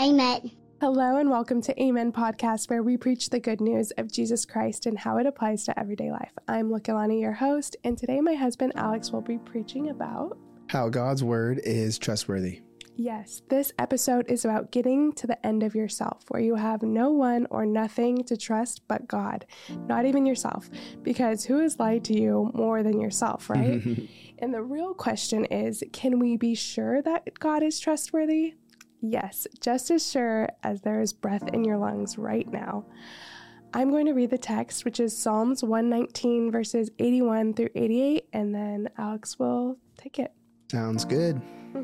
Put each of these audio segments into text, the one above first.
Amen. Hello and welcome to Amen Podcast, where we preach the good news of Jesus Christ and how it applies to everyday life. I'm Lokalani, your host, and today my husband Alex will be preaching about how God's word is trustworthy. Yes, this episode is about getting to the end of yourself, where you have no one or nothing to trust but God, not even yourself, because who has lied to you more than yourself, right? and the real question is can we be sure that God is trustworthy? Yes, just as sure as there is breath in your lungs right now. I'm going to read the text, which is Psalms 119, verses 81 through 88, and then Alex will take it. Sounds good.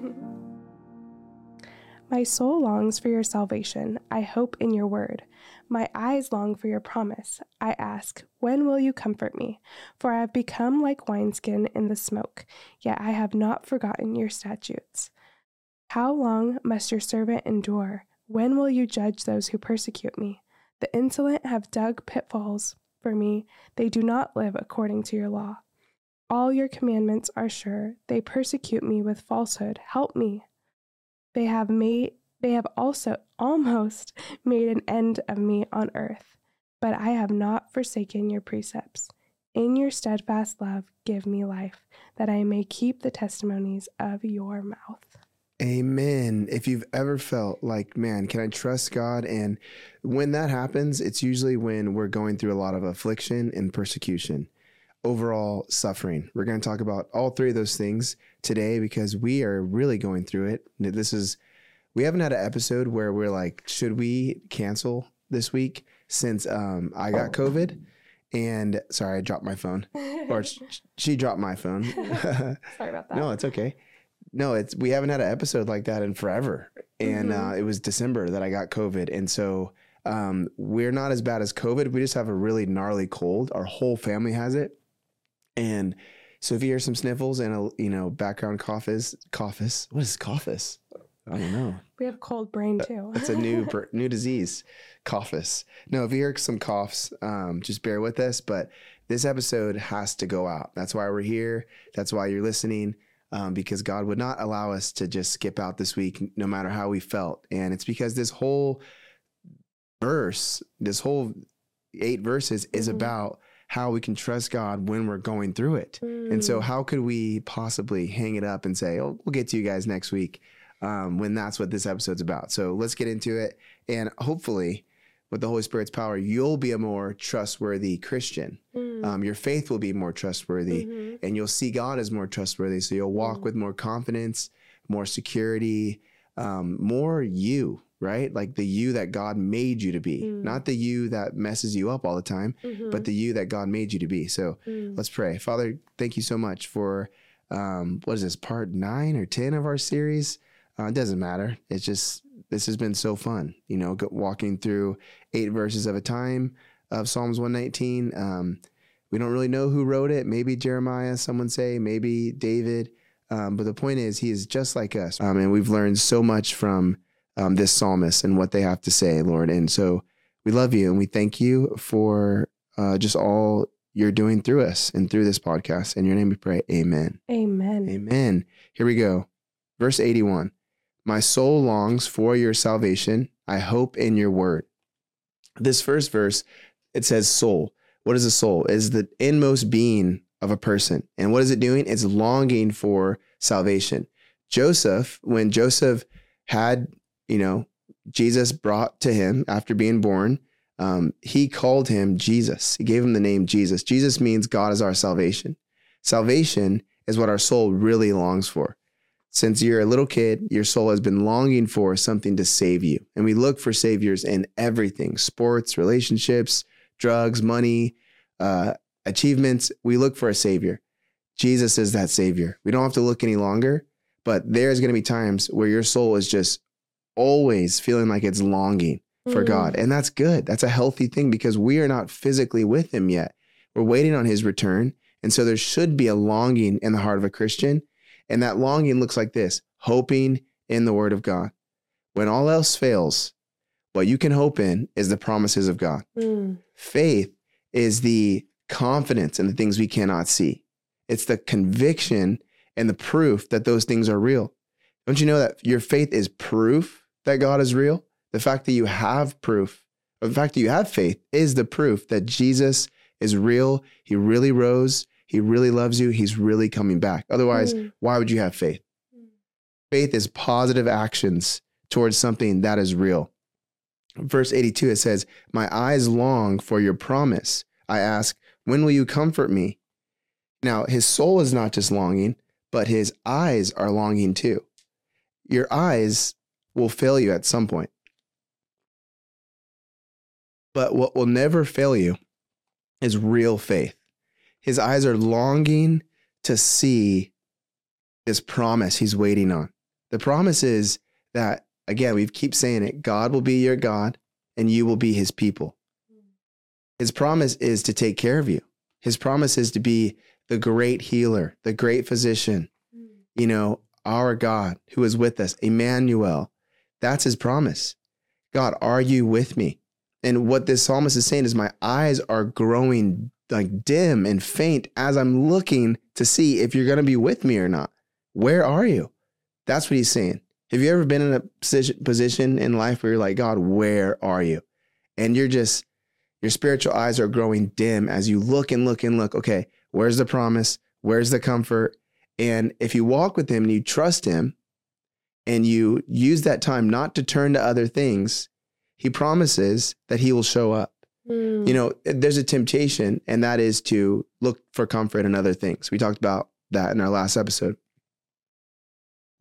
My soul longs for your salvation. I hope in your word. My eyes long for your promise. I ask, when will you comfort me? For I have become like wineskin in the smoke, yet I have not forgotten your statutes. How long must your servant endure? When will you judge those who persecute me? The insolent have dug pitfalls for me. They do not live according to your law. All your commandments are sure. They persecute me with falsehood. Help me. They have made they have also almost made an end of me on earth, but I have not forsaken your precepts. In your steadfast love, give me life, that I may keep the testimonies of your mouth. Amen. If you've ever felt like, man, can I trust God? And when that happens, it's usually when we're going through a lot of affliction and persecution, overall suffering. We're going to talk about all three of those things today because we are really going through it. This is, we haven't had an episode where we're like, should we cancel this week since um, I got COVID? And sorry, I dropped my phone, or she dropped my phone. sorry about that. No, it's okay no, it's we haven't had an episode like that in forever, and mm-hmm. uh, it was December that I got COVID, and so um, we're not as bad as COVID. We just have a really gnarly cold. Our whole family has it, and so if you hear some sniffles and a you know background cough coughs, coughs, what is coughs? I don't know. We have cold brain too. It's a new new disease, coughs. No, if you hear some coughs, um, just bear with us. But this episode has to go out. That's why we're here. That's why you're listening um, because God would not allow us to just skip out this week, no matter how we felt. And it's because this whole verse, this whole eight verses, is mm-hmm. about how we can trust God when we're going through it. Mm. And so, mm. how could we possibly hang it up and say, "Oh, we'll get to you guys next week," um, when that's what this episode's about? So let's get into it, and hopefully with the Holy Spirit's power, you'll be a more trustworthy Christian. Mm. Um, your faith will be more trustworthy, mm-hmm. and you'll see God as more trustworthy. So you'll walk mm. with more confidence, more security, um, more you, right? Like the you that God made you to be, mm. not the you that messes you up all the time, mm-hmm. but the you that God made you to be. So mm. let's pray. Father, thank you so much for um, what is this, part nine or 10 of our series? Uh, it doesn't matter. It's just this has been so fun, you know, walking through eight verses of a time of Psalms 119. Um, we don't really know who wrote it. Maybe Jeremiah, someone say, maybe David. Um, but the point is, he is just like us. Um, and we've learned so much from um, this psalmist and what they have to say, Lord. And so we love you and we thank you for uh, just all you're doing through us and through this podcast. In your name we pray. Amen. Amen. Amen. Here we go. Verse 81. My soul longs for your salvation. I hope in your word. This first verse, it says soul. What is a soul? It is the inmost being of a person. And what is it doing? It's longing for salvation. Joseph, when Joseph had, you know, Jesus brought to him after being born, um, he called him Jesus. He gave him the name Jesus. Jesus means God is our salvation. Salvation is what our soul really longs for. Since you're a little kid, your soul has been longing for something to save you. And we look for saviors in everything sports, relationships, drugs, money, uh, achievements. We look for a savior. Jesus is that savior. We don't have to look any longer, but there's going to be times where your soul is just always feeling like it's longing for mm. God. And that's good. That's a healthy thing because we are not physically with him yet. We're waiting on his return. And so there should be a longing in the heart of a Christian and that longing looks like this hoping in the word of God. When all else fails, what you can hope in is the promises of God. Mm. Faith is the confidence in the things we cannot see, it's the conviction and the proof that those things are real. Don't you know that your faith is proof that God is real, the fact that you have proof, the fact that you have faith is the proof that Jesus is real. He really rose. He really loves you. He's really coming back. Otherwise, mm. why would you have faith? Mm. Faith is positive actions towards something that is real. Verse 82, it says, My eyes long for your promise. I ask, when will you comfort me? Now, his soul is not just longing, but his eyes are longing too. Your eyes will fail you at some point. But what will never fail you is real faith. His eyes are longing to see this promise he's waiting on. The promise is that, again, we keep saying it God will be your God and you will be his people. His promise is to take care of you. His promise is to be the great healer, the great physician, you know, our God who is with us, Emmanuel. That's his promise. God, are you with me? And what this psalmist is saying is, my eyes are growing like dim and faint as I'm looking to see if you're going to be with me or not. Where are you? That's what he's saying. Have you ever been in a position in life where you're like, God, where are you? And you're just, your spiritual eyes are growing dim as you look and look and look. Okay, where's the promise? Where's the comfort? And if you walk with him and you trust him and you use that time not to turn to other things, he promises that he will show up. Mm. You know, there's a temptation, and that is to look for comfort in other things. We talked about that in our last episode.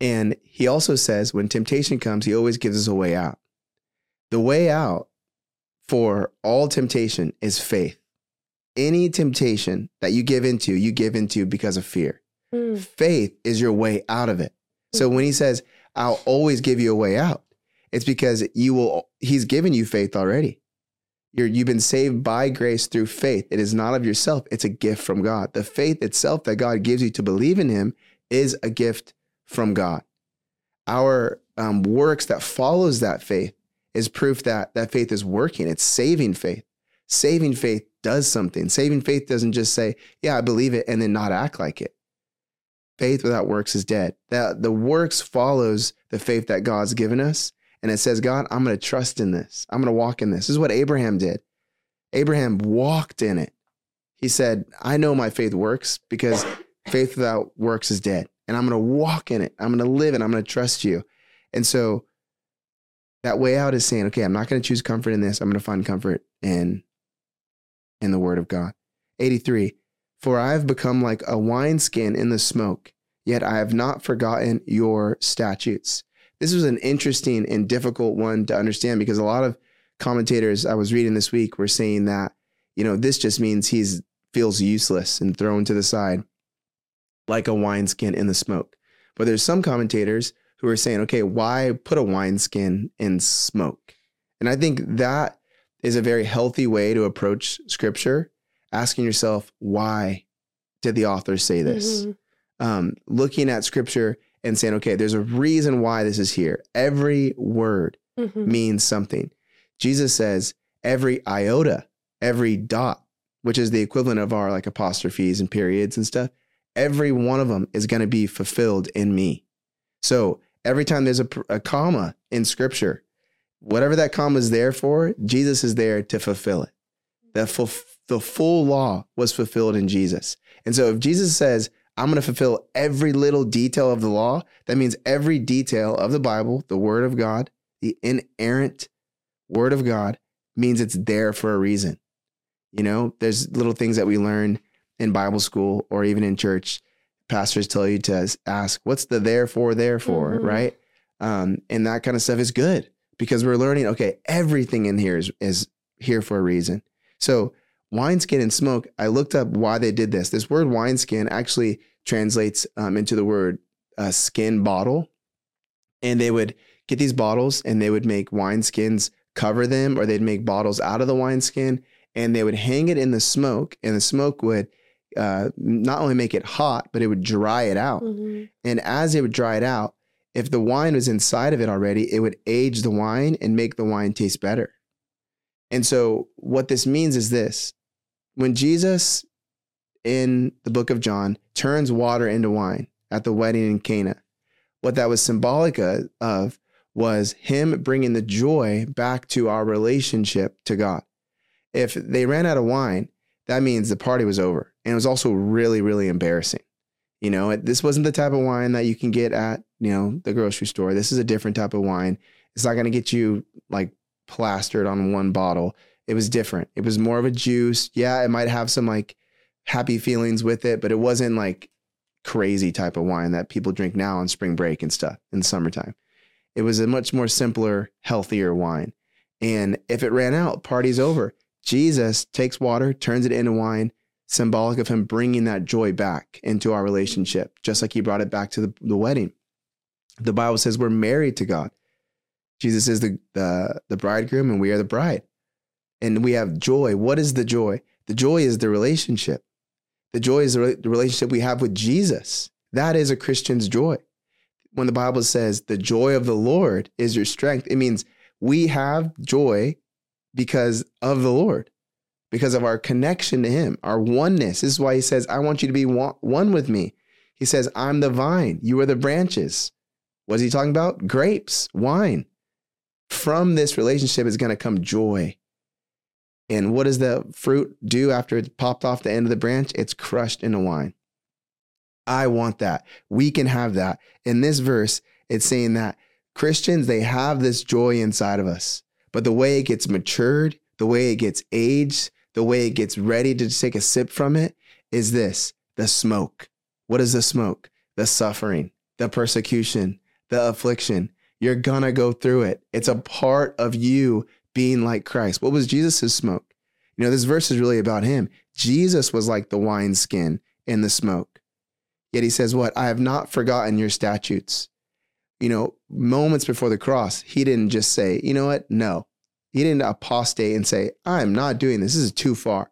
And he also says when temptation comes, he always gives us a way out. The way out for all temptation is faith. Any temptation that you give into, you give into because of fear. Mm. Faith is your way out of it. So when he says, I'll always give you a way out, it's because you will, he's given you faith already. You're, you've been saved by grace through faith. It is not of yourself. It's a gift from God. The faith itself that God gives you to believe in him is a gift from God. Our um, works that follows that faith is proof that that faith is working. It's saving faith. Saving faith does something. Saving faith doesn't just say, "Yeah, I believe it," and then not act like it. Faith without works is dead. That the works follows the faith that God's given us, and it says, "God, I'm going to trust in this. I'm going to walk in this." This is what Abraham did. Abraham walked in it. He said, "I know my faith works because faith without works is dead." and I'm going to walk in it. I'm going to live it. I'm going to trust you. And so that way out is saying, okay, I'm not going to choose comfort in this. I'm going to find comfort in in the word of God. 83. For I have become like a wineskin in the smoke, yet I have not forgotten your statutes. This was an interesting and difficult one to understand because a lot of commentators I was reading this week were saying that, you know, this just means he's feels useless and thrown to the side like a wineskin in the smoke. But there's some commentators who are saying, okay, why put a wineskin in smoke? And I think that is a very healthy way to approach scripture, asking yourself, why did the author say this? Mm-hmm. Um, looking at scripture and saying, okay, there's a reason why this is here. Every word mm-hmm. means something. Jesus says, every iota, every dot, which is the equivalent of our like apostrophes and periods and stuff, every one of them is going to be fulfilled in me. So every time there's a, a comma in scripture, whatever that comma is there for, Jesus is there to fulfill it. The full, the full law was fulfilled in Jesus. And so if Jesus says, I'm going to fulfill every little detail of the law, that means every detail of the Bible, the word of God, the inerrant word of God means it's there for a reason. You know, there's little things that we learn in Bible school or even in church, pastors tell you to ask, what's the therefore, therefore, mm-hmm. right? Um, and that kind of stuff is good because we're learning, okay, everything in here is, is here for a reason. So, wineskin and smoke, I looked up why they did this. This word wineskin actually translates um, into the word uh, skin bottle. And they would get these bottles and they would make wineskins cover them, or they'd make bottles out of the wineskin and they would hang it in the smoke, and the smoke would uh, not only make it hot, but it would dry it out. Mm-hmm. And as it would dry it out, if the wine was inside of it already, it would age the wine and make the wine taste better. And so, what this means is this when Jesus in the book of John turns water into wine at the wedding in Cana, what that was symbolic of was him bringing the joy back to our relationship to God. If they ran out of wine, that means the party was over. And it was also really, really embarrassing. You know, this wasn't the type of wine that you can get at, you know, the grocery store. This is a different type of wine. It's not going to get you like plastered on one bottle. It was different. It was more of a juice. Yeah, it might have some like happy feelings with it, but it wasn't like crazy type of wine that people drink now on spring break and stuff in summertime. It was a much more simpler, healthier wine. And if it ran out, party's over. Jesus takes water, turns it into wine, symbolic of him bringing that joy back into our relationship, just like he brought it back to the, the wedding. The Bible says we're married to God. Jesus is the, the, the bridegroom and we are the bride. And we have joy. What is the joy? The joy is the relationship. The joy is the relationship we have with Jesus. That is a Christian's joy. When the Bible says the joy of the Lord is your strength, it means we have joy because of the Lord, because of our connection to Him, our oneness. This is why He says, I want you to be one with me. He says, I'm the vine, you are the branches. What is He talking about? Grapes, wine. From this relationship is going to come joy. And what does the fruit do after it's popped off the end of the branch? It's crushed into wine. I want that. We can have that. In this verse, it's saying that Christians, they have this joy inside of us. But the way it gets matured, the way it gets aged, the way it gets ready to take a sip from it is this the smoke. What is the smoke? The suffering, the persecution, the affliction. You're gonna go through it. It's a part of you being like Christ. What was Jesus' smoke? You know, this verse is really about him. Jesus was like the wineskin in the smoke. Yet he says, What? I have not forgotten your statutes you know, moments before the cross, he didn't just say, you know what? No. He didn't apostate and say, I'm not doing this. This is too far.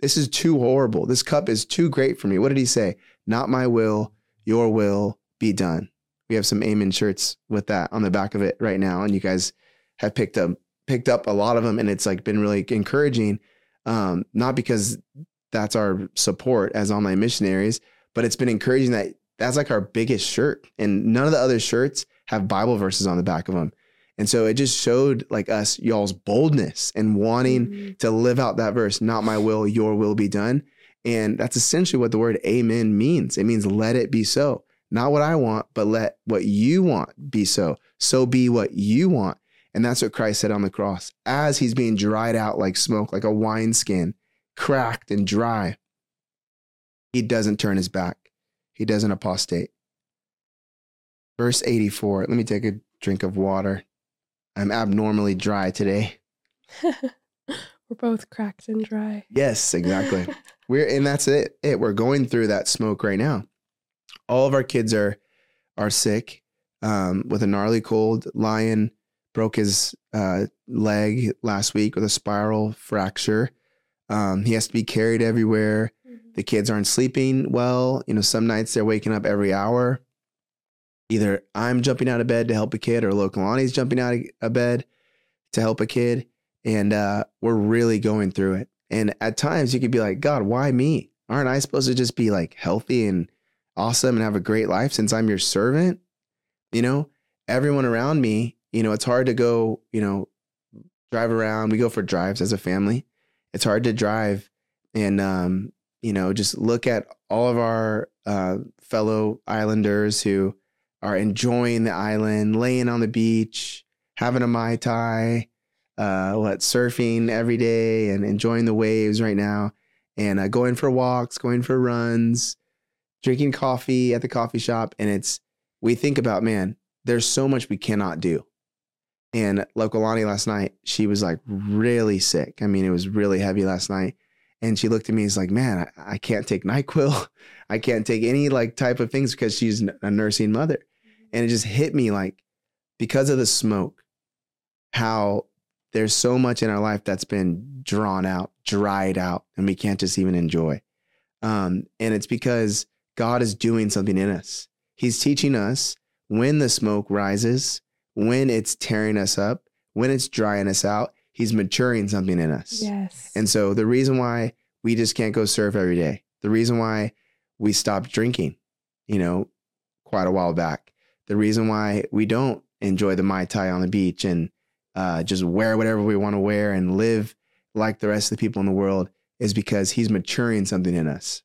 This is too horrible. This cup is too great for me. What did he say? Not my will, your will be done. We have some Amen shirts with that on the back of it right now. And you guys have picked up picked up a lot of them and it's like been really encouraging. Um, not because that's our support as online missionaries, but it's been encouraging that that's like our biggest shirt. And none of the other shirts have Bible verses on the back of them. And so it just showed like us, y'all's boldness and wanting mm-hmm. to live out that verse, not my will, your will be done. And that's essentially what the word amen means. It means let it be so. Not what I want, but let what you want be so. So be what you want. And that's what Christ said on the cross. As he's being dried out like smoke, like a wineskin, cracked and dry, he doesn't turn his back he doesn't apostate. Verse 84. Let me take a drink of water. I'm abnormally dry today. We're both cracked and dry. Yes, exactly. We're and that's it. It we're going through that smoke right now. All of our kids are are sick um, with a gnarly cold. Lion broke his uh, leg last week with a spiral fracture. Um, he has to be carried everywhere. The kids aren't sleeping well. You know, some nights they're waking up every hour. Either I'm jumping out of bed to help a kid, or Lokalani's jumping out of bed to help a kid, and uh, we're really going through it. And at times you could be like, God, why me? Aren't I supposed to just be like healthy and awesome and have a great life since I'm your servant? You know, everyone around me, you know, it's hard to go, you know, drive around. We go for drives as a family. It's hard to drive and um, you know, just look at all of our uh, fellow islanders who are enjoying the island, laying on the beach, having a mai tai, uh, what surfing every day, and enjoying the waves right now, and uh, going for walks, going for runs, drinking coffee at the coffee shop, and it's we think about man, there's so much we cannot do. And Lokalani last night, she was like really sick. I mean, it was really heavy last night. And she looked at me and was like, man, I, I can't take NyQuil. I can't take any like type of things because she's a nursing mother. And it just hit me like, because of the smoke, how there's so much in our life that's been drawn out, dried out, and we can't just even enjoy. Um, and it's because God is doing something in us. He's teaching us when the smoke rises, when it's tearing us up, when it's drying us out, he's maturing something in us. Yes. And so the reason why we just can't go surf every day, the reason why we stopped drinking, you know, quite a while back, the reason why we don't enjoy the Mai Tai on the beach and uh, just wear whatever we want to wear and live like the rest of the people in the world is because he's maturing something in us.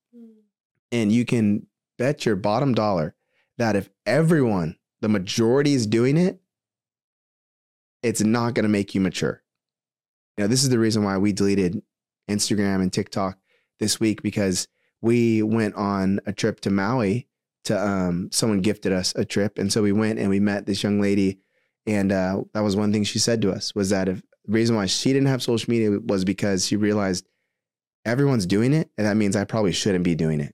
And you can bet your bottom dollar that if everyone, the majority is doing it, it's not going to make you mature. Know, this is the reason why we deleted Instagram and TikTok this week because we went on a trip to Maui to um someone gifted us a trip and so we went and we met this young lady and uh, that was one thing she said to us was that if the reason why she didn't have social media was because she realized everyone's doing it and that means I probably shouldn't be doing it.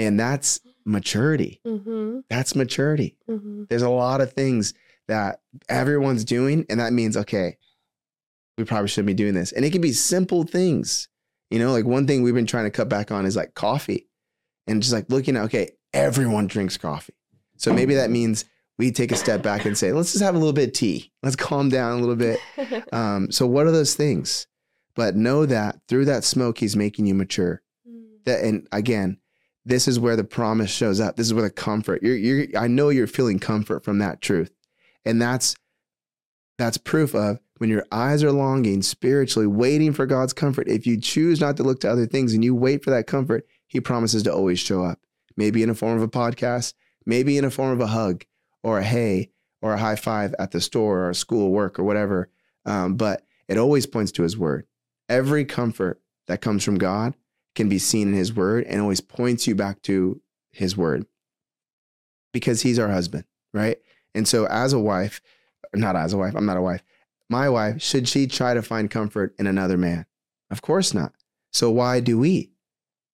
And that's maturity. Mm-hmm. That's maturity. Mm-hmm. There's a lot of things that everyone's doing and that means okay, we probably shouldn't be doing this. And it can be simple things. You know, like one thing we've been trying to cut back on is like coffee. And just like looking at okay, everyone drinks coffee. So maybe that means we take a step back and say, let's just have a little bit of tea. Let's calm down a little bit. Um, so what are those things? But know that through that smoke, he's making you mature. That and again, this is where the promise shows up. This is where the comfort. You're, you're I know you're feeling comfort from that truth. And that's that's proof of when your eyes are longing spiritually, waiting for God's comfort. If you choose not to look to other things and you wait for that comfort, he promises to always show up. Maybe in a form of a podcast, maybe in a form of a hug, or a hey or a high five at the store or school, work, or whatever. Um, but it always points to his word. Every comfort that comes from God can be seen in his word and always points you back to his word because he's our husband, right? And so, as a wife, not as a wife, I'm not a wife, my wife, should she try to find comfort in another man? Of course not. So, why do we?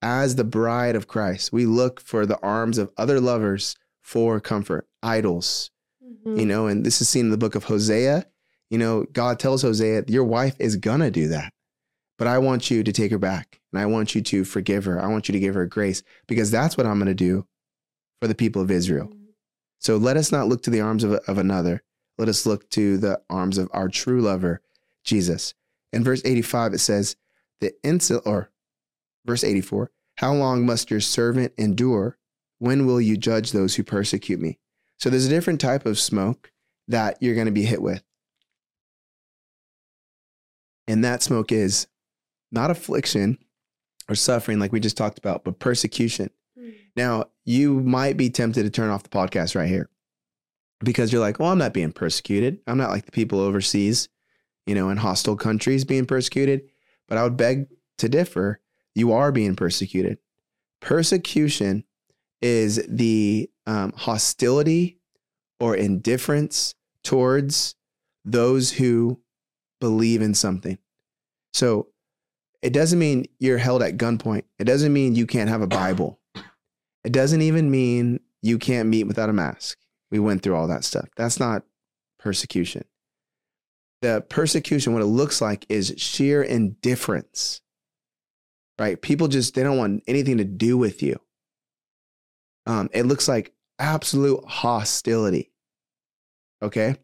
As the bride of Christ, we look for the arms of other lovers for comfort, idols, Mm-hmm. you know, and this is seen in the book of Hosea. You know, God tells Hosea, your wife is gonna do that. But I want you to take her back and I want you to forgive her. I want you to give her grace because that's what I'm gonna do for the people of Israel. Mm-hmm. So let us not look to the arms of, of another. Let us look to the arms of our true lover, Jesus. In verse 85, it says, the insult, or verse 84, how long must your servant endure? When will you judge those who persecute me? So there's a different type of smoke that you're going to be hit with. And that smoke is not affliction or suffering, like we just talked about, but persecution. Now, you might be tempted to turn off the podcast right here because you're like, well, I'm not being persecuted. I'm not like the people overseas, you know, in hostile countries being persecuted. But I would beg to differ. You are being persecuted. Persecution is the um, hostility or indifference towards those who believe in something. So it doesn't mean you're held at gunpoint. It doesn't mean you can't have a Bible. It doesn't even mean you can't meet without a mask. We went through all that stuff. That's not persecution. The persecution, what it looks like is sheer indifference, right? People just, they don't want anything to do with you. Um, it looks like absolute hostility. Okay.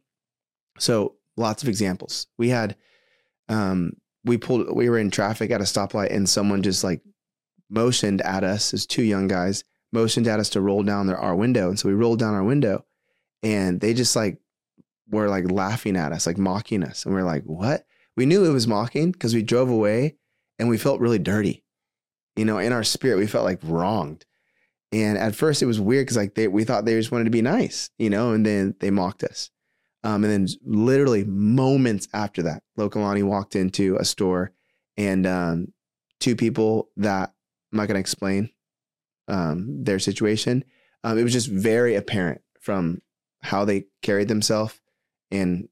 So lots of examples. We had, um, we pulled, we were in traffic at a stoplight and someone just like motioned at us as two young guys motioned at us to roll down their, our window. And so we rolled down our window and they just like were like laughing at us, like mocking us. And we are like, what? We knew it was mocking because we drove away and we felt really dirty. You know, in our spirit, we felt like wronged. And at first it was weird because like they, we thought they just wanted to be nice, you know, and then they mocked us. Um, and then literally moments after that, Lokalani walked into a store and um, two people that I'm not going to explain um, their situation. Um, it was just very apparent from how they carried themselves and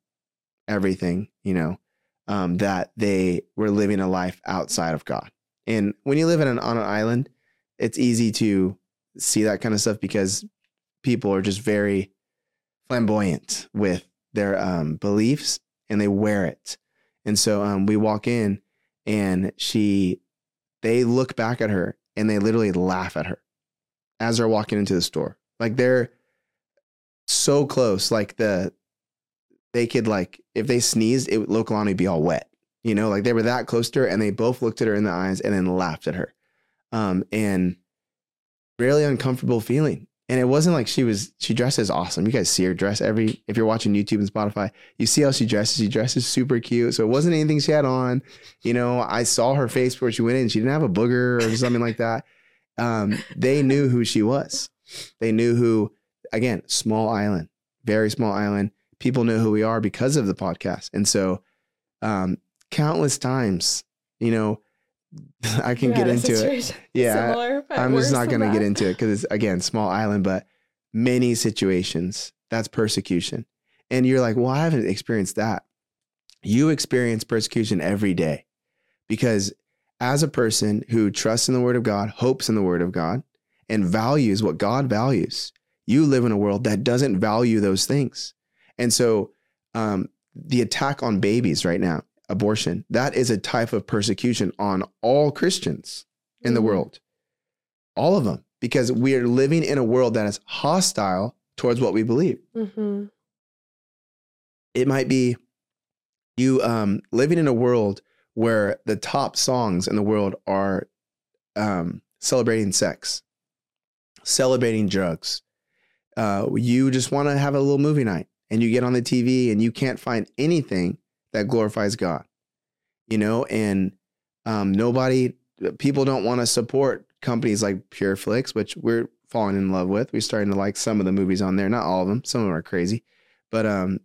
everything, you know, um, that they were living a life outside of God. And when you live in an, on an island, it's easy to see that kind of stuff because people are just very flamboyant with their um, beliefs and they wear it. And so um, we walk in and she, they look back at her and they literally laugh at her as they're walking into the store. Like they're so close. Like the, they could like, if they sneezed, it would, Lokalani would be all wet. You know, like they were that close to her and they both looked at her in the eyes and then laughed at her. Um, and really uncomfortable feeling. And it wasn't like she was she dresses awesome. You guys see her dress every if you're watching YouTube and Spotify, you see how she dresses. She dresses super cute. So it wasn't anything she had on. You know, I saw her face before she went in. She didn't have a booger or something like that. Um, they knew who she was. They knew who, again, small island, very small island. People know who we are because of the podcast. And so um, countless times, you know, I can get into it. Yeah. Similar, I'm just not going to get into it because it's, again, small island, but many situations, that's persecution. And you're like, well, I haven't experienced that. You experience persecution every day because as a person who trusts in the word of God, hopes in the word of God, and values what God values, you live in a world that doesn't value those things. And so, um, the attack on babies right now, abortion, that is a type of persecution on all Christians in mm-hmm. the world, all of them, because we are living in a world that is hostile towards what we believe. Mm-hmm. It might be you um, living in a world where the top songs in the world are um, celebrating sex, celebrating drugs. Uh, you just want to have a little movie night and you get on the TV and you can't find anything that glorifies God, you know, and um, nobody, people don't want to support companies like PureFlix, which we're falling in love with. We're starting to like some of the movies on there, not all of them. Some of them are crazy, but um,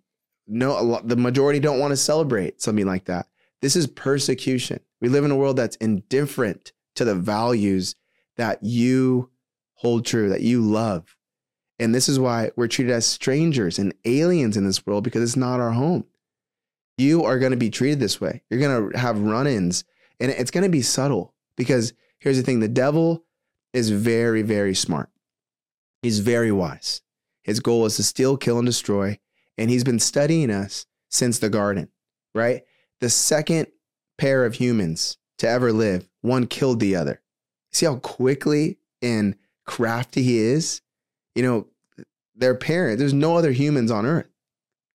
no, lot, the majority don't want to celebrate something like that. This is persecution. We live in a world that's indifferent to the values that you hold true, that you love. And this is why we're treated as strangers and aliens in this world because it's not our home. You are going to be treated this way. You're going to have run ins, and it's going to be subtle because here's the thing the devil is very, very smart. He's very wise. His goal is to steal, kill, and destroy. And he's been studying us since the garden, right? The second pair of humans to ever live, one killed the other. See how quickly and crafty he is? You know, their parent, there's no other humans on earth,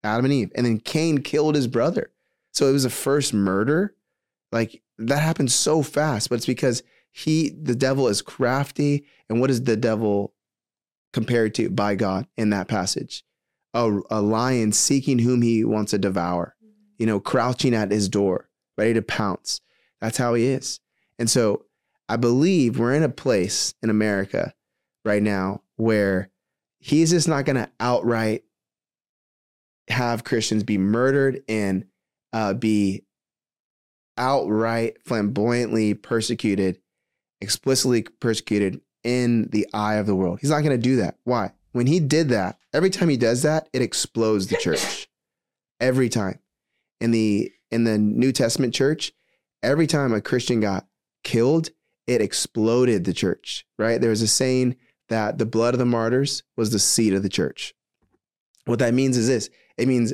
Adam and Eve. And then Cain killed his brother. So it was a first murder. Like that happened so fast, but it's because he, the devil is crafty. And what is the devil compared to by God in that passage? A, a lion seeking whom he wants to devour, you know, crouching at his door, ready to pounce. That's how he is. And so I believe we're in a place in America right now where he's just not going to outright have Christians be murdered and uh, be outright flamboyantly persecuted, explicitly persecuted in the eye of the world. He's not going to do that. Why? When he did that, every time he does that, it explodes the church. every time. In the in the New Testament church, every time a Christian got killed, it exploded the church, right? There was a saying that the blood of the martyrs was the seed of the church. What that means is this it means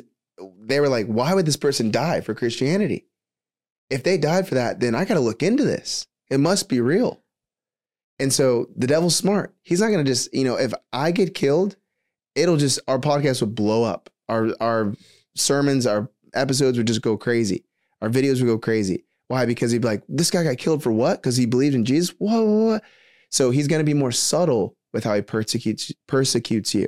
they were like, why would this person die for Christianity? If they died for that, then I got to look into this. It must be real. And so the devil's smart. He's not going to just, you know, if I get killed, it'll just, our podcast would blow up. Our, our sermons, our episodes would just go crazy. Our videos would go crazy. Why? Because he'd be like, this guy got killed for what? Because he believed in Jesus? Whoa, whoa, whoa. So he's going to be more subtle with how he persecutes persecutes you.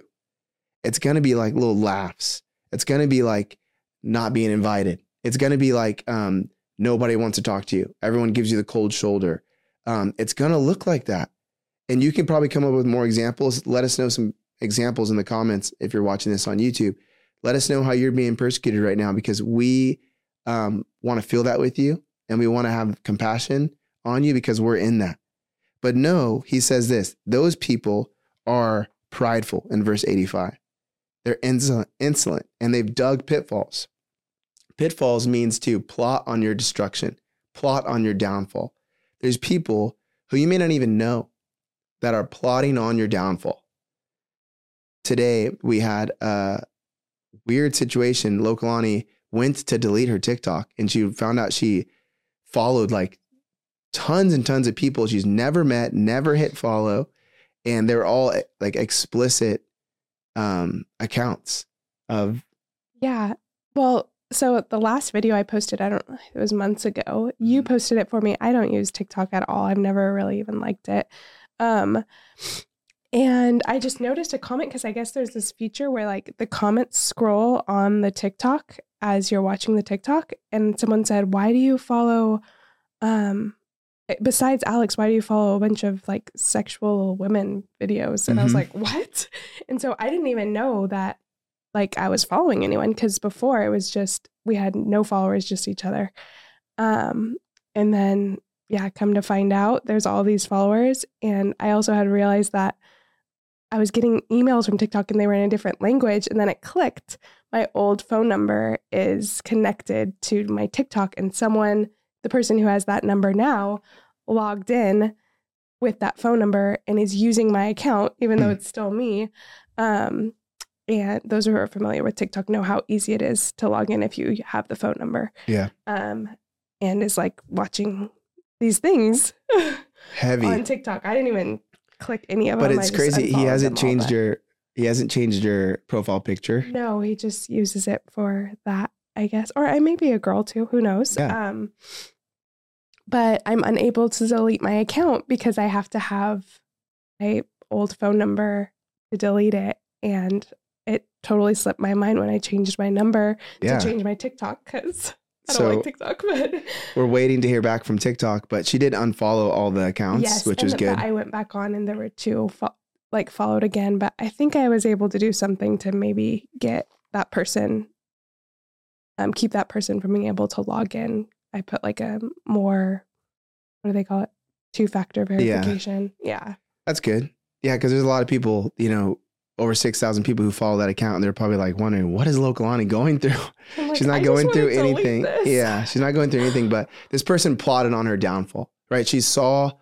It's going to be like little laughs. It's going to be like not being invited. It's going to be like um, nobody wants to talk to you. Everyone gives you the cold shoulder. Um, it's going to look like that. And you can probably come up with more examples. Let us know some examples in the comments if you're watching this on YouTube. Let us know how you're being persecuted right now because we um, want to feel that with you and we want to have compassion on you because we're in that. But no, he says this those people are prideful in verse 85. They're insolent, and they've dug pitfalls. Pitfalls means to plot on your destruction, plot on your downfall. There's people who you may not even know that are plotting on your downfall. Today, we had a weird situation. Lokalani went to delete her TikTok and she found out she followed like tons and tons of people she's never met, never hit follow, and they're all like explicit um, accounts of. Yeah. Well, so the last video I posted, I don't, it was months ago. You mm-hmm. posted it for me. I don't use TikTok at all. I've never really even liked it. Um, And I just noticed a comment because I guess there's this feature where like the comments scroll on the TikTok as you're watching the TikTok. And someone said, Why do you follow um besides Alex, why do you follow a bunch of like sexual women videos? And I was Mhm. like, What? And so I didn't even know that like I was following anyone because before it was just we had no followers, just each other. Um and then yeah, come to find out there's all these followers. And I also had realized that I was getting emails from TikTok and they were in a different language. And then it clicked. My old phone number is connected to my TikTok, and someone, the person who has that number now, logged in with that phone number and is using my account, even though Hmm. it's still me. Um, and those who are familiar with TikTok know how easy it is to log in if you have the phone number. Yeah. Um, and is like watching these things Heavy. on TikTok. I didn't even click any of but them. But it's crazy. He hasn't them all, changed your he hasn't changed your profile picture. No, he just uses it for that, I guess. Or I may be a girl too. Who knows? Yeah. Um, but I'm unable to delete my account because I have to have my old phone number to delete it, and it totally slipped my mind when I changed my number Yeah. to change my TikTok because I don't like TikTok. But we're waiting to hear back from TikTok, but she did unfollow all the accounts, yes, which was good. I went back on, and there were two fo- like followed again. But I think I was able to do something to maybe get that person, um, keep that person from being able to log in. I put like a more, what do they call it? Two factor verification. Yeah. That's good. Yeah, because there's a lot of people, you know, over six thousand people who follow that account, and they're probably like wondering what is Lokalani going through. Like, she's not just going through anything. Yeah, she's not going through anything. But this person plotted on her downfall, right? She saw,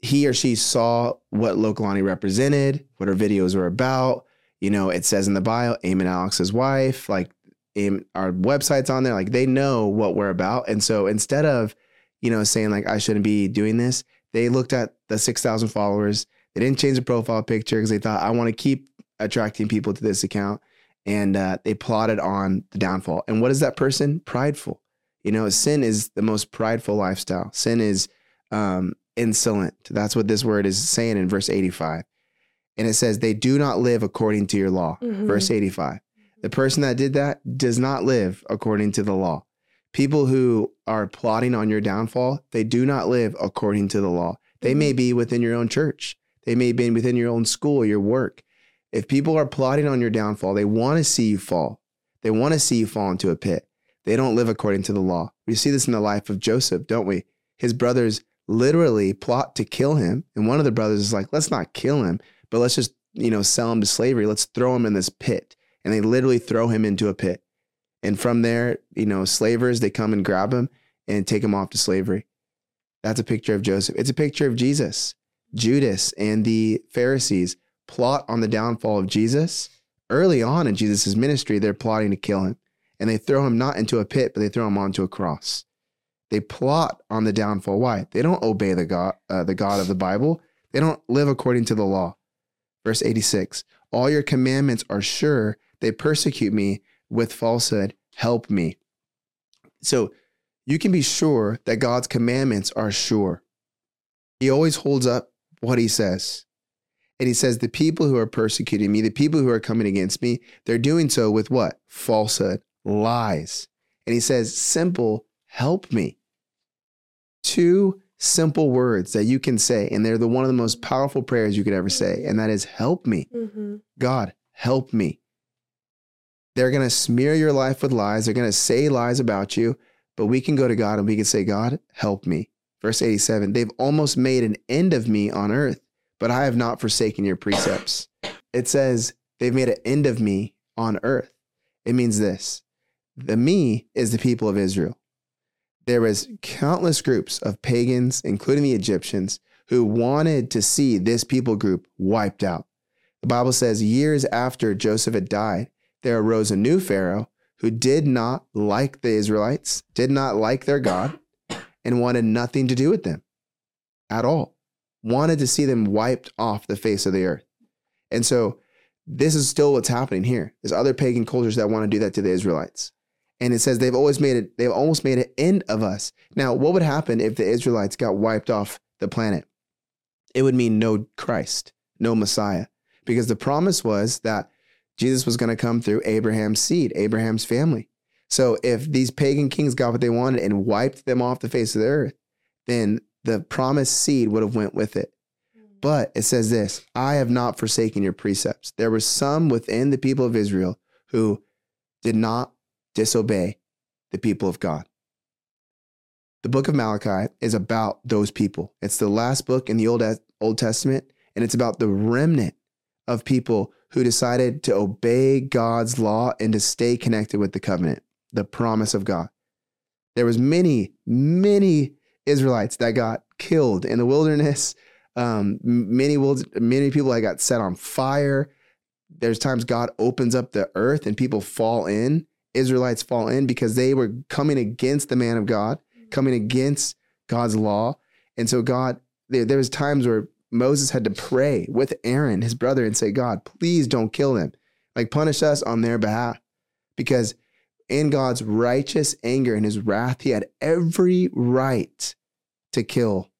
he or she saw what Lokalani represented, what her videos were about. You know, it says in the bio, Aim and Alex's wife, like Our website's on there. Like they know what we're about. And so instead of, you know, saying like I shouldn't be doing this, they looked at the six thousand followers. They didn't change the profile picture because they thought I want to keep attracting people to this account and uh, they plotted on the downfall. And what is that person? Prideful. You know, sin is the most prideful lifestyle. Sin is um, insolent. That's what this word is saying in verse 85. And it says, they do not live according to your law. Mhm. Verse 85. The person that did that does not live according to the law. People who are plotting on your downfall, they do not live according to the law. They may mm-hmm. be within your own church. They may be within your own school, your work. If people are plotting on your downfall, they want to see you fall. They want to see you fall into a pit. They don't live according to the law. We see this in the life of Joseph, don't we? His brothers literally plot to kill him. And one of the brothers is like, let's not kill him, but let's just, you know, sell him to slavery. Let's throw him in this pit. And they literally throw him into a pit. And from there, you know, slavers, they come and grab him and take him off to slavery. That's a picture of Joseph. It's a picture of Jesus. Judas and the Pharisees plot on the downfall of Jesus. Early on in Jesus' ministry, they're plotting to kill him. And they throw him not into a pit, but they throw him onto a cross. They plot on the downfall. Why? They don't obey the God, uh, the God of the Bible. They don't live according to the law. Verse 86 All your commandments are sure. They persecute me with falsehood. Help me. So you can be sure that God's commandments are sure. He always holds up what he says. And he says, The people who are persecuting me, the people who are coming against me, they're doing so with what? Falsehood, lies. And he says, Simple, help me. Two simple words that you can say, and they're the one of the most powerful prayers you could ever say, and that is, Help me. Mm-hmm. God, help me. They're going to smear your life with lies. They're going to say lies about you, but we can go to God and we can say, God, help me. Verse 87 They've almost made an end of me on earth, but I have not forsaken your precepts. It says, They've made an end of me on earth. It means this the me is the people of Israel. There was countless groups of pagans, including the Egyptians, who wanted to see this people group wiped out. The Bible says years after Joseph had died, there arose a new Pharaoh who did not like the Israelites, did not like their God, and wanted nothing to do with them at all. Wanted to see them wiped off the face of the earth. And so this is still what's happening here. There's other pagan cultures that want to do that to the Israelites. And it says they've always made it, they've almost made an end of us. Now, what would happen if the Israelites got wiped off the planet? It would mean no Christ, no Messiah. Because the promise was that Jesus was going to come through Abraham's seed, Abraham's family. So if these pagan kings got what they wanted and wiped them off the face of the earth, then the promised seed would have went with it. Mm. But it says this, I have not forsaken your precepts. There were some within the people of Israel who did not disobey the people of God. The book of Malachi is about those people. It's the last book in the Old, Old Testament, and it's about the remnant of people who decided to obey God's law and to stay connected with the covenant, the promise of God. There was many, many Israelites that got killed in the wilderness. Um, many many people that got set on fire. There's times God opens up the earth and people fall in. Israelites fall in because they were coming against the man of God, coming against God's law. And so God, there, there was times where Moses had to pray with Aaron, his brother, and say, God, please don't kill them. Like punish us on their behalf. Because in God's righteous anger and his wrath, he had every right to kill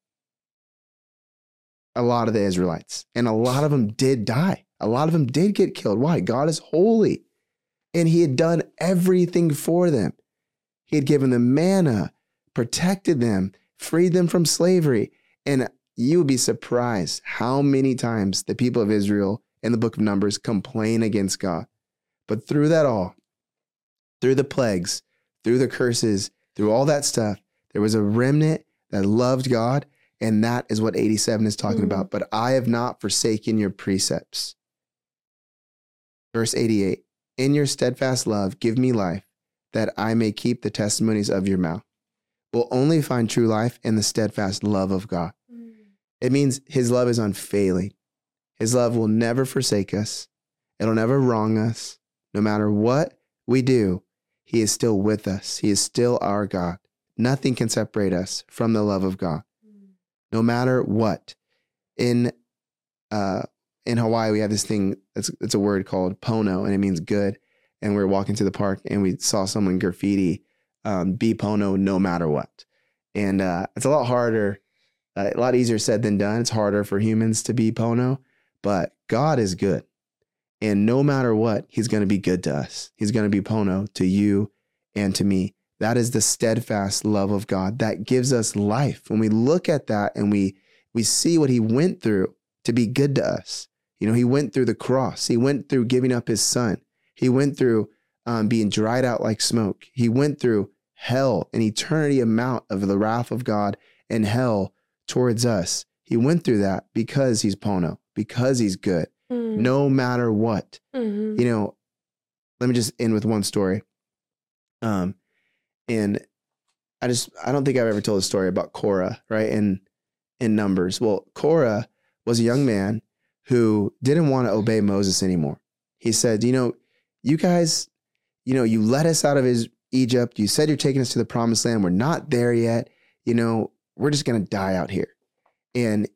a lot of the Israelites. And a lot of them did die. A lot of them did get killed. Why? God is holy. And he had done everything for them. He had given them manna, protected them, freed them from slavery. And you would be surprised how many times the people of Israel in the book of Numbers complain against God. But through that all, through the plagues, through the curses, through all that stuff, there was a remnant that loved God. And that is what 87 is talking mm about. But I have not forsaken your precepts. Verse 88 In your steadfast love, give me life, that I may keep the testimonies of your mouth. We'll only find true life in the steadfast love of God. It means his love is unfailing. His love will never forsake us, it'll never wrong us. No matter what we do, he is still with us. He is still our God. Nothing can separate us from the love of God, no matter what. In uh, in Hawaii, we have this thing. It's it's a word called pono, and it means good. And we were walking to the park, and we saw someone graffiti, um, "Be pono, no matter what." And uh, it's a lot harder, a lot easier said than done. It's harder for humans to be pono, but God is good, and no matter what, He's going to be good to us. He's going to be pono to you and to me. That is the steadfast love of God that gives us life. When we look at that and we we see what he went through to be good to us. You know, he went through the cross. He went through giving up his son. He went through um, being dried out like smoke. He went through hell, an eternity amount of the wrath of God and hell towards us. He went through that because he's Pono, because he's good, mm. no matter what. Mm-hmm. You know, let me just end with one story. Um, and I just I don't think I've ever told a story about Korah, right? In in Numbers. Well, Korah was a young man who didn't want to obey Moses anymore. He said, you know, you guys, you know, you let us out of his Egypt. You said you're taking us to the promised land. We're not there yet. You know, we're just gonna die out here. And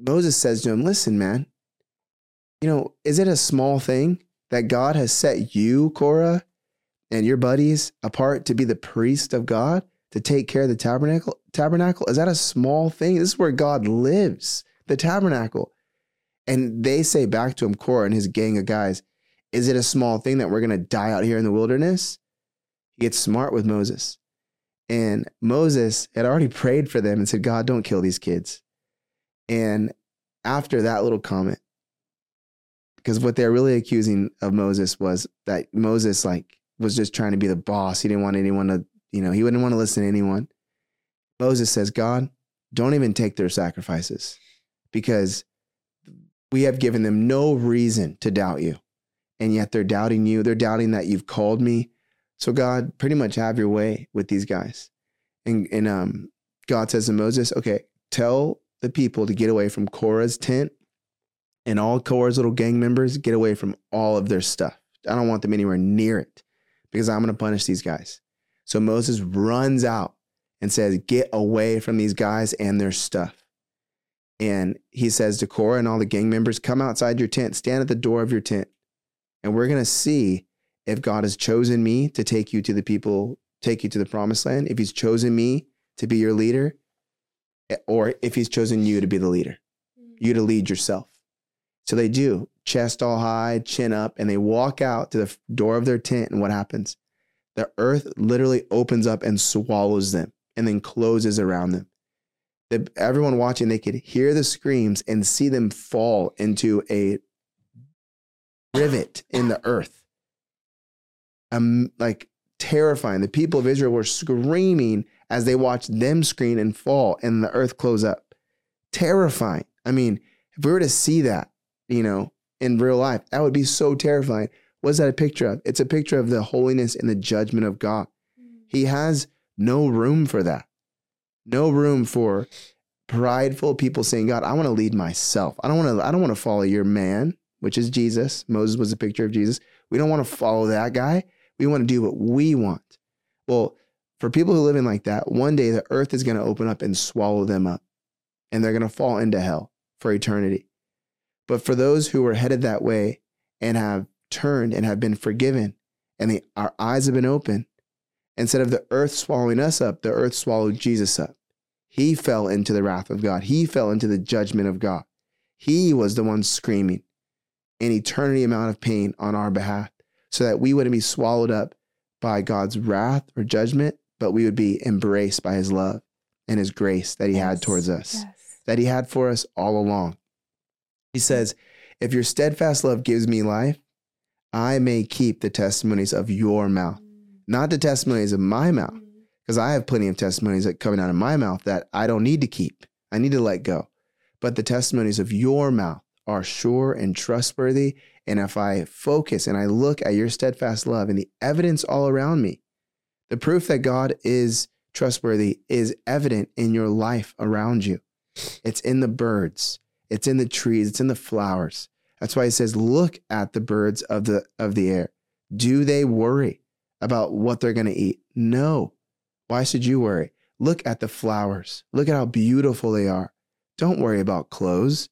Moses says to him, listen, man, you know, is it a small thing that God has set you, Korah, and your buddies apart to be the priest of God, to take care of the tabernacle? Tabernacle is that a small thing? This is where God lives, the tabernacle. And they say back to him, Korah and his gang of guys, is it a small thing that we're going to die out here in the wilderness? He gets smart with Moses. And Moses had already prayed for them and said, God, don't kill these kids. And after that little comment, because what they're really accusing of Moses was that Moses, like, was just trying to be the boss. He didn't want anyone to, you know, he wouldn't want to listen to anyone. Moses says, God, don't even take their sacrifices because we have given them no reason to doubt you. And yet they're doubting you. They're doubting that you've called me. So God, pretty much have your way with these guys. And, and um, God says to Moses, okay, tell the people to get away from Korah's tent and all Korah's little gang members, get away from all of their stuff. I don't want them anywhere near it because I'm going to punish these guys. So Moses runs out and says, Get away from these guys and their stuff. And he says to Korah and all the gang members, Come outside your tent, stand at the door of your tent, and we're going to see if God has chosen me to take you to the people, take you to the promised land, if he's chosen me to be your leader, eh, or if he's chosen you to be the leader, mm. you to lead yourself. So they do, chest all high, chin up, and they walk out to the door of their tent. And what happens? The earth literally opens up and swallows them and then closes around them. The, everyone watching, they could hear the screams and see them fall into a rivet in the earth. Um, like terrifying. The people of Israel were screaming as they watched them scream and fall and the earth close up. Terrifying. I mean, if we were to see that, you know, in real life, that would be so terrifying. What's that a picture of? It's a picture of the holiness and the judgment of God. He has no room for that. No room for prideful people saying, God, I want to lead myself. I don't want to, I don't want to follow your man, which is Jesus. Moses was a picture of Jesus. We don't want to follow that guy. We want to do what we want. Well, for people who live in like that, one day the earth is going to open up and swallow them up, and they're going to fall into hell for eternity. But for those who are headed that way and have turned and have been forgiven, and the, our eyes have been open, instead of the earth swallowing us up, the earth swallowed Jesus up. He fell into the wrath of God. He fell into the judgment of God. He was the one screaming an eternity amount of pain on our behalf so that we wouldn't be swallowed up by God's wrath or judgment, but we would be embraced by his love and his grace that he yes. had towards us, yes. that he had for us all along. He says, If your steadfast love gives me life, I may keep the testimonies of your mouth, mm. not the testimonies of my mouth, mm. because I have plenty of testimonies that coming out of my mouth that I don't need to keep. I need to let go. But the testimonies of your mouth are sure and trustworthy. And if I focus and I look at your steadfast love and the evidence all around me, the proof that God is trustworthy is evident in your life around you. It's in the birds, it's in the trees, it's in the flowers. That's why he says, look at the birds of the of the air. Do they worry about what they're going to eat? No. Why should you worry? Look at the flowers. Look at how beautiful they are. Don't worry about clothes.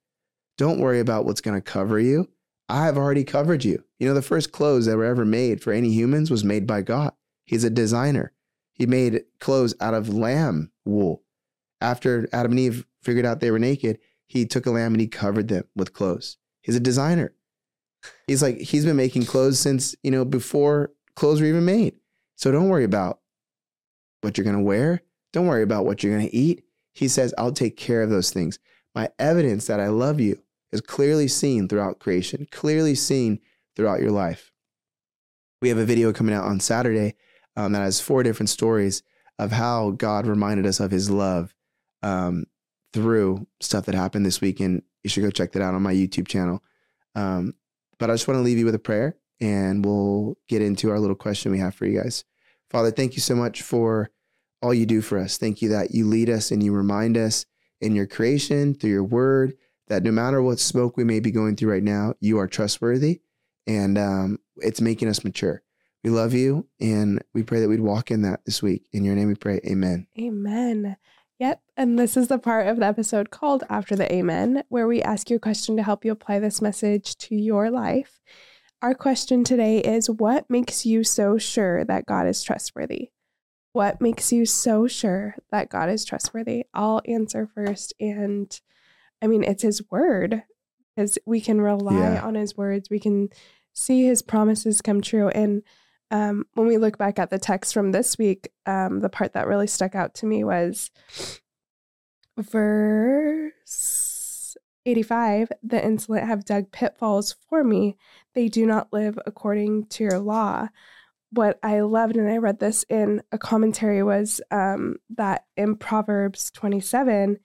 Don't worry about what's going to cover you. I have already covered you. You know, the first clothes that were ever made for any humans was made by God. He's a designer. He made clothes out of lamb wool. After Adam and Eve figured out they were naked, he took a lamb and he covered them with clothes. He's a designer. He's like, he's been making clothes since, you know, before clothes were even made. So don't worry about what you're going to wear. Don't worry about what you're going to eat. He says, I'll take care of those things. My evidence that I love you is clearly seen throughout creation, clearly seen throughout your life. We have a video coming out on Saturday um, that has four different stories of how God reminded us of his love um, through stuff that happened this week. And you should go check that out on my YouTube channel. Um, but I just want to leave you with a prayer and we'll get into our little question we have for you guys. Father, thank you so much for all you do for us. Thank you that you lead us and you remind us in your creation through your word that no matter what smoke we may be going through right now, you are trustworthy and um, it's making us mature. We love you and we pray that we'd walk in that this week. In your name we pray. Amen. Amen. Yep. And this is the part of the episode called After the Amen, where we ask you a question to help you apply this message to your life. Our question today is What makes you so sure that God is trustworthy? What makes you so sure that God is trustworthy? I'll answer first. And I mean, it's his word because we can rely yeah. on his words. We can see his promises come true. And um, when we look back at the text from this week, um, the part that really stuck out to me was verse 85 The insolent have dug pitfalls for me, they do not live according to your law. What I loved, and I read this in a commentary, was um, that in Proverbs 27,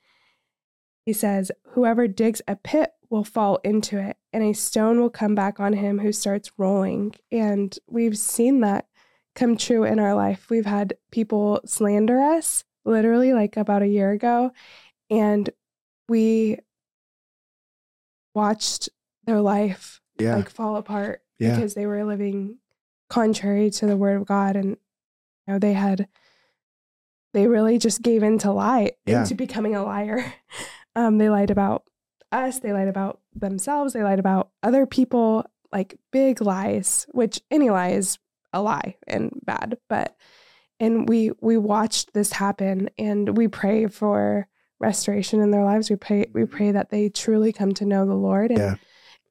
he says, Whoever digs a pit will fall into it, and a stone will come back on him who starts rolling. And we've seen that come true in our life. We've had people slander us literally like about a year ago, and we watched their life yeah. like fall apart yeah. because they were living contrary to the word of God and you know they had they really just gave into lie yeah. into becoming a liar. Um, they lied about us, they lied about themselves, they lied about other people, like big lies, which any lie is a lie and bad. But and we we watched this happen and we pray for restoration in their lives. We pray we pray that they truly come to know the Lord and yeah.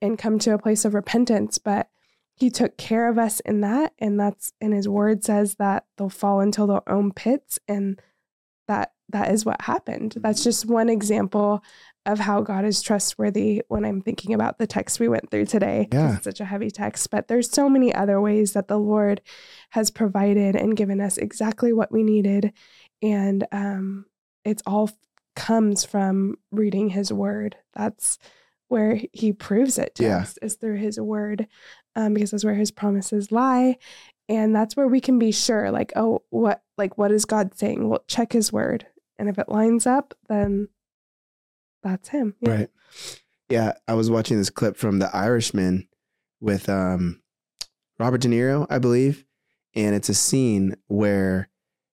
and come to a place of repentance. But he took care of us in that. And that's, and his word says that they'll fall into their own pits. And that, that is what happened. That's just one example of how God is trustworthy when I'm thinking about the text we went through today. Yeah. It's such a heavy text, but there's so many other ways that the Lord has provided and given us exactly what we needed. And um, it's all comes from reading his word. That's where he proves it to Yeah. us is through his word, um, because that's where his promises lie. And that's where we can be sure, like, oh, what, like, what is God saying? Well, check his word. And if it lines up, then that's him. Yeah. Right. Yeah, I was watching this clip from The Irishman with um, Robert De Niro, I believe, and it's a scene where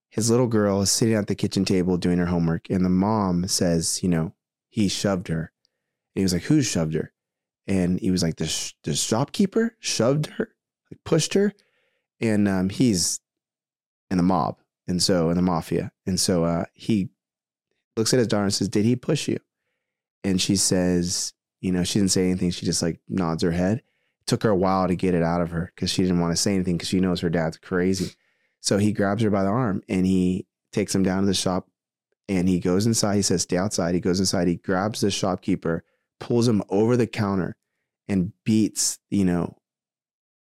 his little girl is sitting at the kitchen table doing her homework, and the mom says, you know, he shoved her. And he was like, "Who shoved her?" And he was like, "The sh- the shopkeeper shoved her, like pushed her," and um, he's in the mob, and so in the mafia, and so uh, he looks at his daughter and says, "Did he push you?" and she says, you know, she didn't say anything. She just like nods her head. It took her a while to get it out of her because she didn't want to say anything because she knows her dad's crazy. So he grabs her by the arm and he takes him down to the shop and he goes inside. He says, stay outside. He goes inside. He grabs the shopkeeper, pulls him over the counter and beats, you know,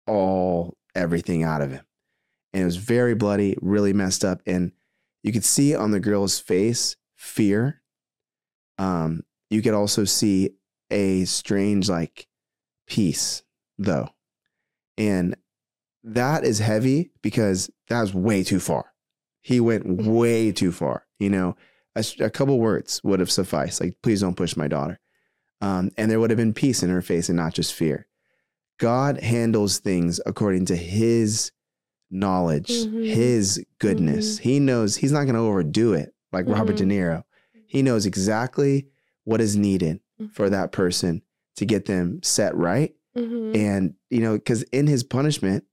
all everything out of him. And it was very bloody, really messed up. And you could see on the girl's face fear. Um, you could also see a strange like peace though. And that is heavy because that was way too far. He went way too far you know? A, a couple words would have sufficed like please don't push my daughter. Um, and there would have been peace in her face and not just fear. God handles things according to his knowledge Mhm. his goodness. He knows he's not going to overdo it like robert de niro he knows exactly what is needed for that person to get them set right. Mhm. And, you know, because in his punishment,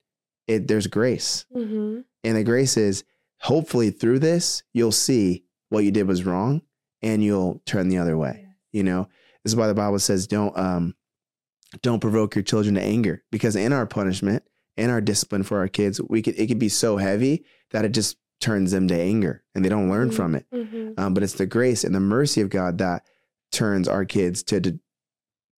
it, there's grace. Mhm. And the grace is hopefully through this, you'll see what you did was wrong and you'll turn the other way. You know, this is why the Bible says don't um don't provoke your children to anger. Because in our punishment, in our discipline for our kids, we could it could be so heavy that it just turns them to anger and they don't learn Mhm. from it. Mhm. Um, but it's the grace and the mercy of God that turns our kids to to,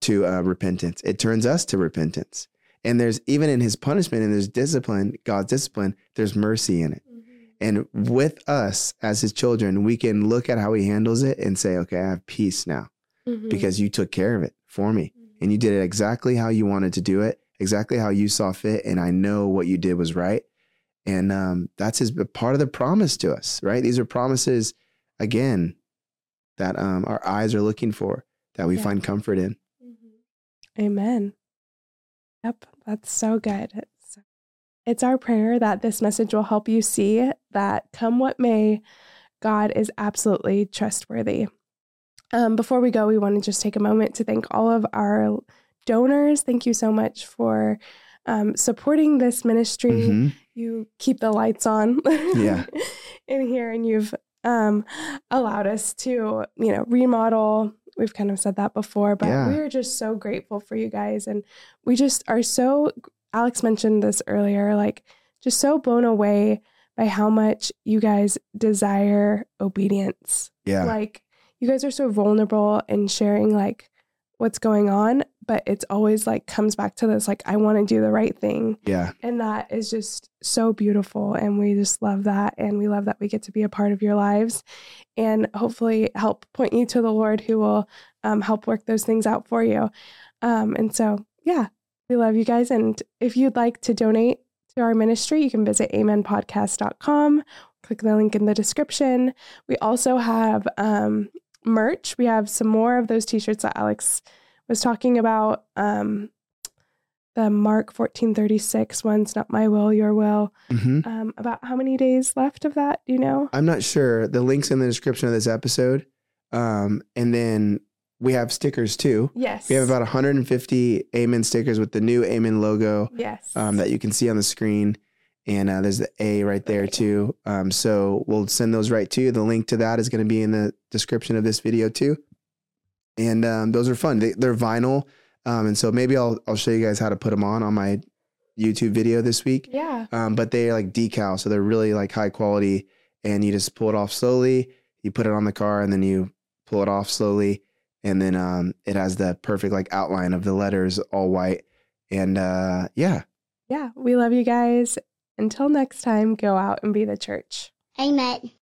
to uh, repentance. It turns us to repentance. And there's even in His punishment and there's discipline, God's discipline. There's mercy in it. Mhm. And with us as His children, we can look at how He handles it and say, "Okay, I have peace now Mhm. because you took care of it for me, and you did it exactly how you wanted to do it, exactly how you saw fit, and I know what you did was right." And um, that's His part of the promise to us, right? These are promises again that um, our eyes are looking for, that we Yeah. find comfort in. Mm-hmm. Amen. Yep, that's so good. It's, it's our prayer that this message will help you see that come what may, God is absolutely trustworthy. Um, before we go, we want to just take a moment to thank all of our donors. Thank you so much for um, supporting this ministry. Mhm. You keep the lights on Yeah. in here, and you've um, allowed us to, you know, remodel. We've kind of said that before, but Yeah. we are just so grateful for you guys. And we just are so, Alex mentioned this earlier, like just so blown away by how much you guys desire obedience. Yeah. Like you guys are so vulnerable in sharing like what's going on, but it's always like comes back to this like, I want to do the right thing. yeah. And that is just so beautiful. And we just love that. And we love that we get to be a part of your lives and hopefully help point you to the Lord who will um, help work those things out for you. Um, and so, yeah, we love you guys. And if you'd like to donate to our ministry, you can visit amenpodcast.com, click the link in the description. We also have um, merch. We have some more of those t shirts that Alex was talking about. Um, the Mark 1436 one's not my will, your will. hmm Um, about how many days left of that? Do you know? I'm not sure. The link's in the description of this episode. Um, and then we have stickers too. Yes. We have about 150 Amen stickers with the new Amen logo yes. um, that you can see on the screen. And uh, there's the A right there too. Um, so we'll send those right to you. The link to that is going to be in the description of this video too. And um, those are fun. They, they're vinyl. Um, and so maybe I'll I'll show you guys how to put them on on my YouTube video this week. Yeah. Um, but they are like decal, so they're really like high quality, and you just pull it off slowly. You put it on the car, and then you pull it off slowly, and then um, it has the perfect like outline of the letters, all white, and uh, yeah. Yeah. We love you guys. Until next time, go out and be the church. Amen.